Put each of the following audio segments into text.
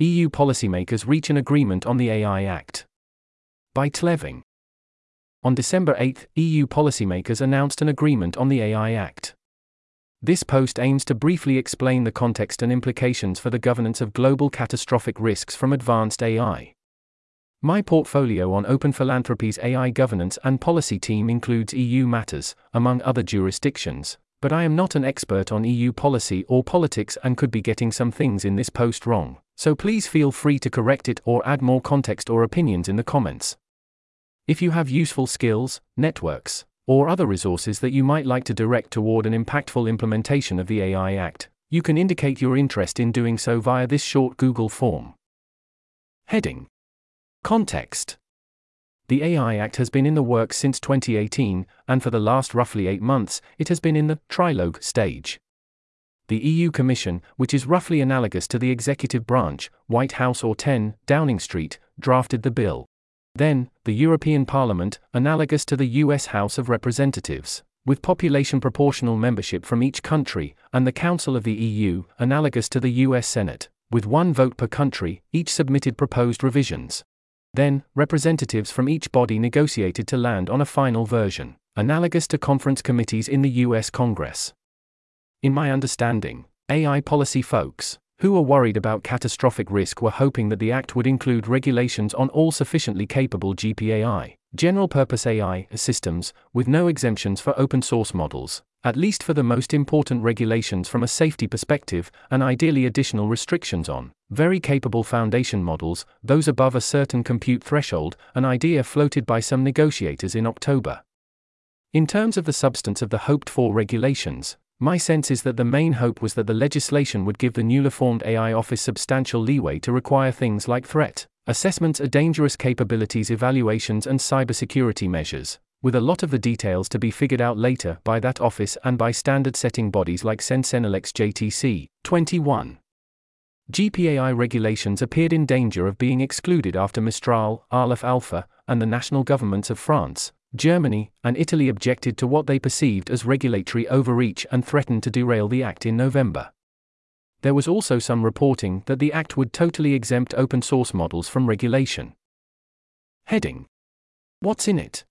EU policymakers reach an agreement on the AI Act. By tlevin. On December 8, EU policymakers announced an agreement on the AI Act. This post aims to briefly explain the context and implications for the governance of global catastrophic risks from advanced AI. My portfolio on Open Philanthropy's AI governance and policy team includes EU matters, among other jurisdictions, but I am not an expert on EU policy or politics and could be getting some things in this post wrong, so please feel free to correct it or add more context or opinions in the comments. If you have useful skills, networks, or other resources that you might like to direct toward an impactful implementation of the AI Act, you can indicate your interest in doing so via this short Google form. Heading Context The AI Act has been in the works since 2018, and for the last roughly eight months, it has been in the trilogue stage. The EU Commission, which is roughly analogous to the executive branch, White House or 10 Downing Street, drafted the bill. Then, the European Parliament, analogous to the US House of Representatives, with population proportional membership from each country, and the Council of the EU, analogous to the US Senate, with one vote per country, each submitted proposed revisions. Then, representatives from each body negotiated to land on a final version, analogous to conference committees in the US Congress. In my understanding, AI policy folks, who are worried about catastrophic risk were hoping that the Act would include regulations on all sufficiently capable GPAI, general purpose AI, systems, with no exemptions for open source models, at least for the most important regulations from a safety perspective, and ideally additional restrictions on very capable foundation models, those above a certain compute threshold, an idea floated by some negotiators in October. In terms of the substance of the hoped for regulations, my sense is that the main hope was that the legislation would give the newly formed AI office substantial leeway to require things like threat assessments dangerous capabilities evaluations and cybersecurity measures, with a lot of the details to be figured out later by that office and by standard setting bodies like CEN-CENELEX JTC 21. GPAI regulations appeared in danger of being excluded after Mistral, Aleph Alpha, and the national governments of France, Germany, and Italy objected to what they perceived as regulatory overreach and threatened to derail the Act in November. There was also some reporting that the Act would totally exempt open source models from regulation. Heading What's in it?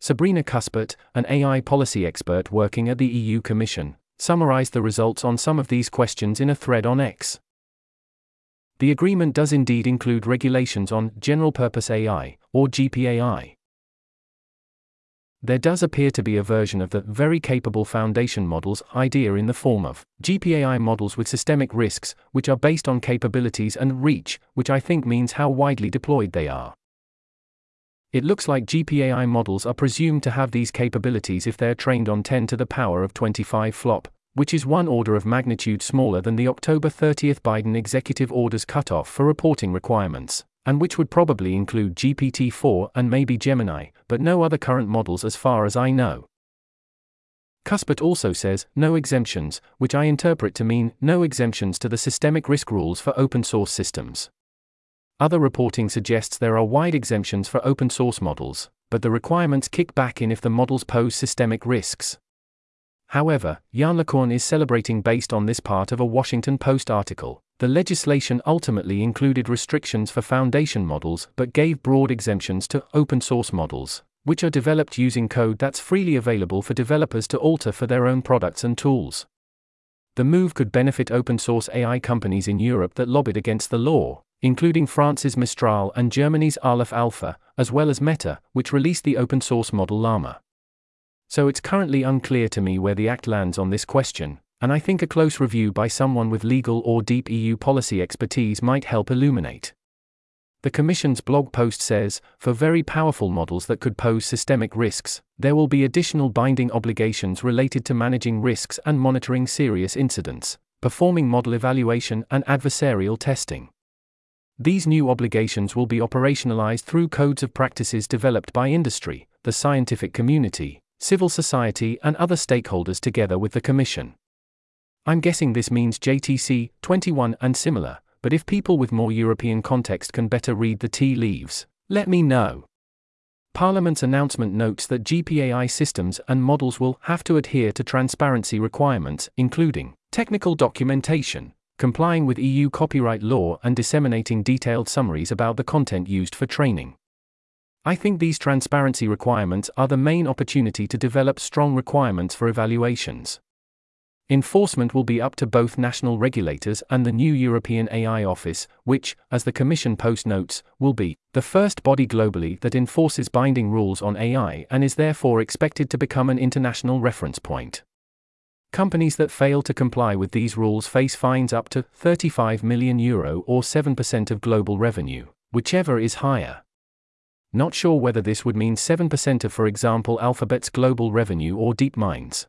Sabrina Küspert, an AI policy expert working at the EU Commission, summarized the results on some of these questions in a thread on X. The agreement does indeed include regulations on general purpose AI, or GPAI there does appear to be a version of the very capable foundation models idea in the form of GPAI models with systemic risks, which are based on capabilities and reach, which I think means how widely deployed they are. It looks like GPAI models are presumed to have these capabilities if they're trained on 10 to the power of 25 flop, which is one order of magnitude smaller than the October 30th Biden executive orders cutoff for reporting requirements and which would probably include GPT 4 and maybe Gemini, but no other current models as far as I know. Küspert also says no exemptions, which I interpret to mean no exemptions to the systemic risk rules for open source systems. Other reporting suggests there are wide exemptions for open source models, but the requirements kick back in if the models pose systemic risks. However, Yann LeCun is celebrating based on this part of a Washington Post article. The legislation ultimately included restrictions for foundation models but gave broad exemptions to open source models, which are developed using code that's freely available for developers to alter for their own products and tools. The move could benefit open source AI companies in Europe that lobbied against the law, including France's Mistral and Germany's Aleph Alpha, as well as Meta, which released the open source model Llama. So it's currently unclear to me where the Act lands on this question, and I think a close review by someone with legal or deep EU policy expertise might help illuminate. The Commission's blog post says for very powerful models that could pose systemic risks, there will be additional binding obligations related to managing risks and monitoring serious incidents, performing model evaluation and adversarial testing. These new obligations will be operationalized through codes of practices developed by industry, the scientific community, civil society, and other stakeholders together with the Commission. I'm guessing this means JTC, 21 and similar, but if people with more European context can better read the tea leaves, let me know. Parliament's announcement notes that GPAI systems and models will have to adhere to transparency requirements, including technical documentation, complying with EU copyright law and disseminating detailed summaries about the content used for training. I think these transparency requirements are the main opportunity to develop strong requirements for evaluations. Enforcement will be up to both national regulators and the new European AI Office, which, as the Commission post notes, will be the first body globally that enforces binding rules on AI and is therefore expected to become an international reference point. Companies that fail to comply with these rules face fines up to 35 million euro or 7% of global revenue, whichever is higher. Not sure whether this would mean 7% of, for example, Alphabet's global revenue or DeepMind's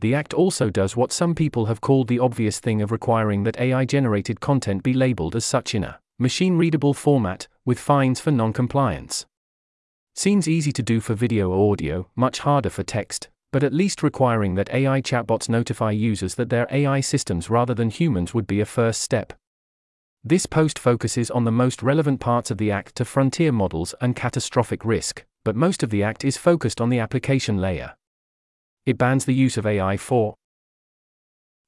the Act also does what some people have called the obvious thing of requiring that AI generated content be labeled as such in a machine readable format, with fines for non compliance. Seems easy to do for video or audio, much harder for text, but at least requiring that AI chatbots notify users that they're AI systems rather than humans would be a first step. This post focuses on the most relevant parts of the Act to frontier models and catastrophic risk, but most of the Act is focused on the application layer. It bans the use of AI for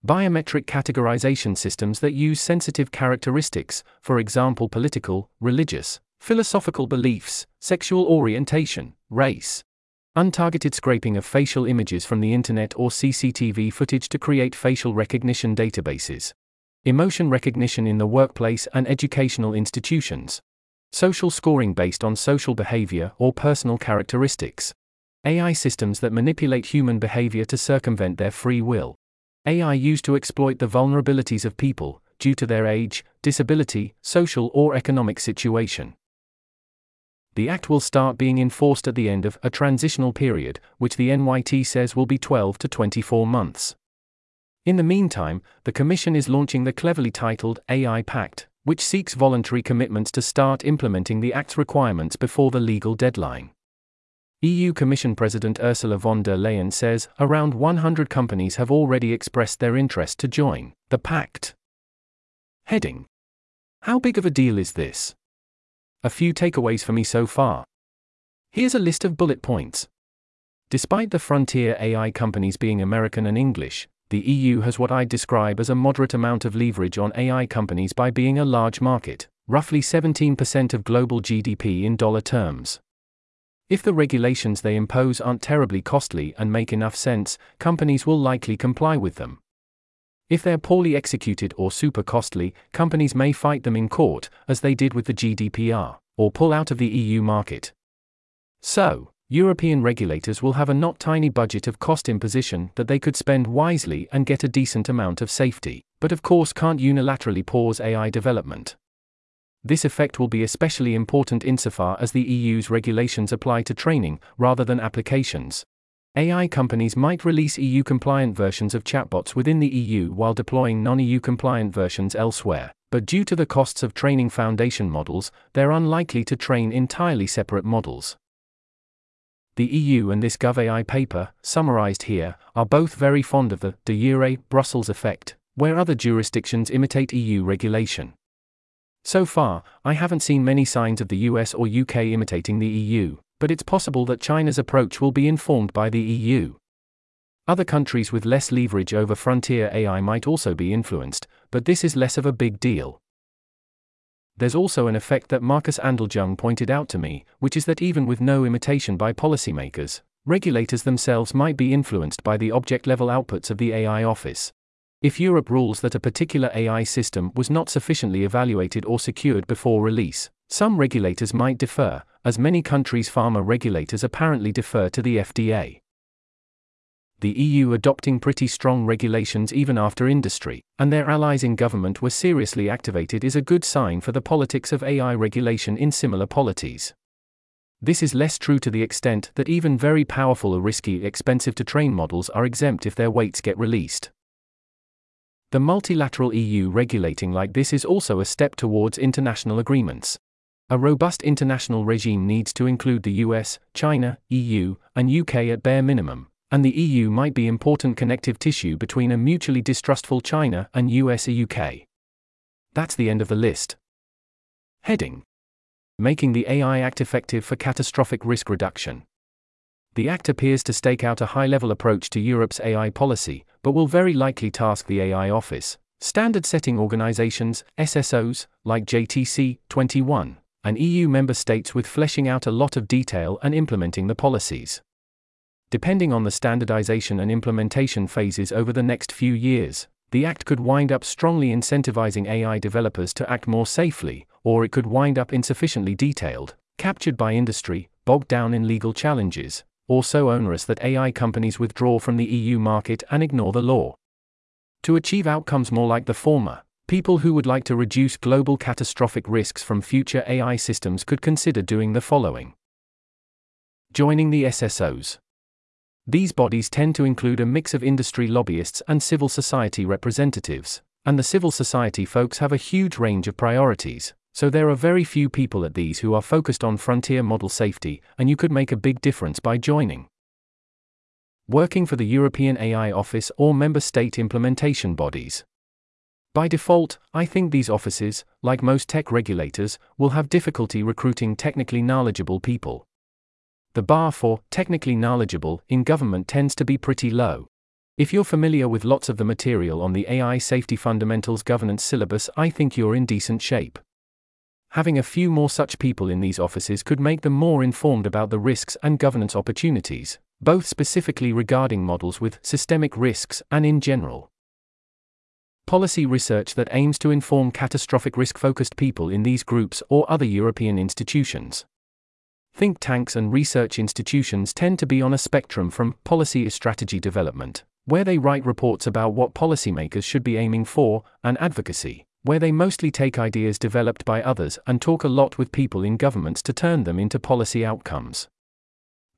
biometric categorization systems that use sensitive characteristics, for example, political, religious, philosophical beliefs, sexual orientation, race. Untargeted scraping of facial images from the internet or CCTV footage to create facial recognition databases. Emotion recognition in the workplace and educational institutions. Social scoring based on social behavior or personal characteristics. AI systems that manipulate human behavior to circumvent their free will. AI used to exploit the vulnerabilities of people, due to their age, disability, social or economic situation. The Act will start being enforced at the end of a transitional period, which the NYT says will be 12 to 24 months. In the meantime, the Commission is launching the cleverly titled AI Pact, which seeks voluntary commitments to start implementing the Act's requirements before the legal deadline. EU Commission President Ursula von der Leyen says around 100 companies have already expressed their interest to join the pact. Heading How big of a deal is this? A few takeaways for me so far. Here's a list of bullet points. Despite the frontier AI companies being American and English, the EU has what I'd describe as a moderate amount of leverage on AI companies by being a large market, roughly 17% of global GDP in dollar terms. If the regulations they impose aren't terribly costly and make enough sense, companies will likely comply with them. If they're poorly executed or super costly, companies may fight them in court, as they did with the GDPR, or pull out of the EU market. So, European regulators will have a not tiny budget of cost imposition that they could spend wisely and get a decent amount of safety, but of course can't unilaterally pause AI development. This effect will be especially important insofar as the EU's regulations apply to training, rather than applications. AI companies might release EU compliant versions of chatbots within the EU while deploying non EU compliant versions elsewhere, but due to the costs of training foundation models, they're unlikely to train entirely separate models. The EU and this GovAI paper, summarized here, are both very fond of the de jure Brussels effect, where other jurisdictions imitate EU regulation. So far, I haven't seen many signs of the US or UK imitating the EU, but it's possible that China's approach will be informed by the EU. Other countries with less leverage over frontier AI might also be influenced, but this is less of a big deal. There's also an effect that Markus Anderljung pointed out to me, which is that even with no imitation by policymakers, regulators themselves might be influenced by the object level outputs of the AI office. If Europe rules that a particular AI system was not sufficiently evaluated or secured before release, some regulators might defer, as many countries' pharma regulators apparently defer to the FDA. The EU adopting pretty strong regulations even after industry, and their allies in government were seriously activated is a good sign for the politics of AI regulation in similar polities. This is less true to the extent that even very powerful or risky, expensive to train models are exempt if their weights get released. The multilateral EU regulating like this is also a step towards international agreements. A robust international regime needs to include the US, China, EU, and UK at bare minimum, and the EU might be important connective tissue between a mutually distrustful China and US UK. That's the end of the list. Heading Making the AI Act effective for catastrophic risk reduction. The Act appears to stake out a high level approach to Europe's AI policy, but will very likely task the AI Office, Standard setting organizations, SSOs, like JTC 21, and EU member states with fleshing out a lot of detail and implementing the policies. Depending on the standardization and implementation phases over the next few years, the Act could wind up strongly incentivizing AI developers to act more safely, or it could wind up insufficiently detailed, captured by industry, bogged down in legal challenges, or so onerous that AI companies withdraw from the EU market and ignore the law. To achieve outcomes more like the former, people who would like to reduce global catastrophic risks from future AI systems could consider doing the following Joining the SSOs. These bodies tend to include a mix of industry lobbyists and civil society representatives, and the civil society folks have a huge range of priorities, so there are very few people at these who are focused on frontier model safety, and you could make a big difference by joining. Working for the European AI Office or member state implementation bodies. By default, I think these offices, like most tech regulators, will have difficulty recruiting technically knowledgeable people, the bar for technically knowledgeable in government tends to be pretty low. If you're familiar with lots of the material on the AI Safety Fundamentals Governance syllabus, I think you're in decent shape. Having a few more such people in these offices could make them more informed about the risks and governance opportunities, both specifically regarding models with systemic risks and in general. Policy research that aims to inform catastrophic risk focused people in these groups or other European institutions. Think tanks and research institutions tend to be on a spectrum from policy strategy development, where they write reports about what policymakers should be aiming for, and advocacy, where they mostly take ideas developed by others and talk a lot with people in governments to turn them into policy outcomes.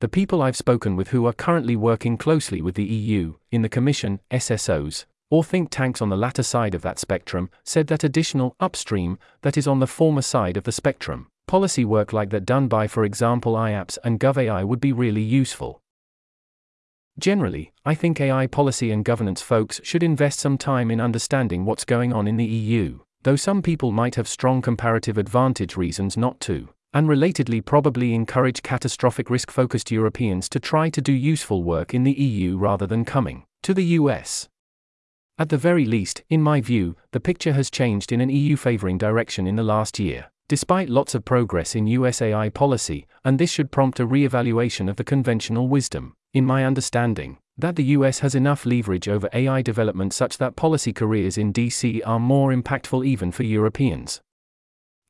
The people I've spoken with who are currently working closely with the EU, in the Commission, SSOs, or think tanks on the latter side of that spectrum, said that additional upstream, that is on the former side of the spectrum, Policy work like that done by, for example, IAPS and GovAI would be really useful. Generally, I think AI policy and governance folks should invest some time in understanding what's going on in the EU, though some people might have strong comparative advantage reasons not to, and relatedly probably encourage catastrophic risk focused Europeans to try to do useful work in the EU rather than coming to the US. At the very least, in my view, the picture has changed in an EU favoring direction in the last year despite lots of progress in USAI policy, and this should prompt a re evaluation of the conventional wisdom, in my understanding, that the US has enough leverage over AI development such that policy careers in DC are more impactful even for Europeans.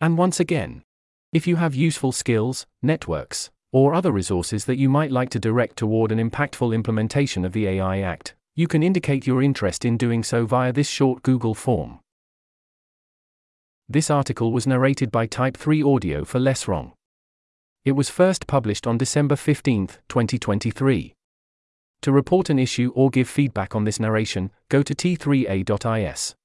And once again, if you have useful skills, networks, or other resources that you might like to direct toward an impactful implementation of the AI Act, you can indicate your interest in doing so via this short Google form. This article was narrated by Type 3 Audio for Less Wrong. It was first published on December 15, 2023. To report an issue or give feedback on this narration, go to t3a.is.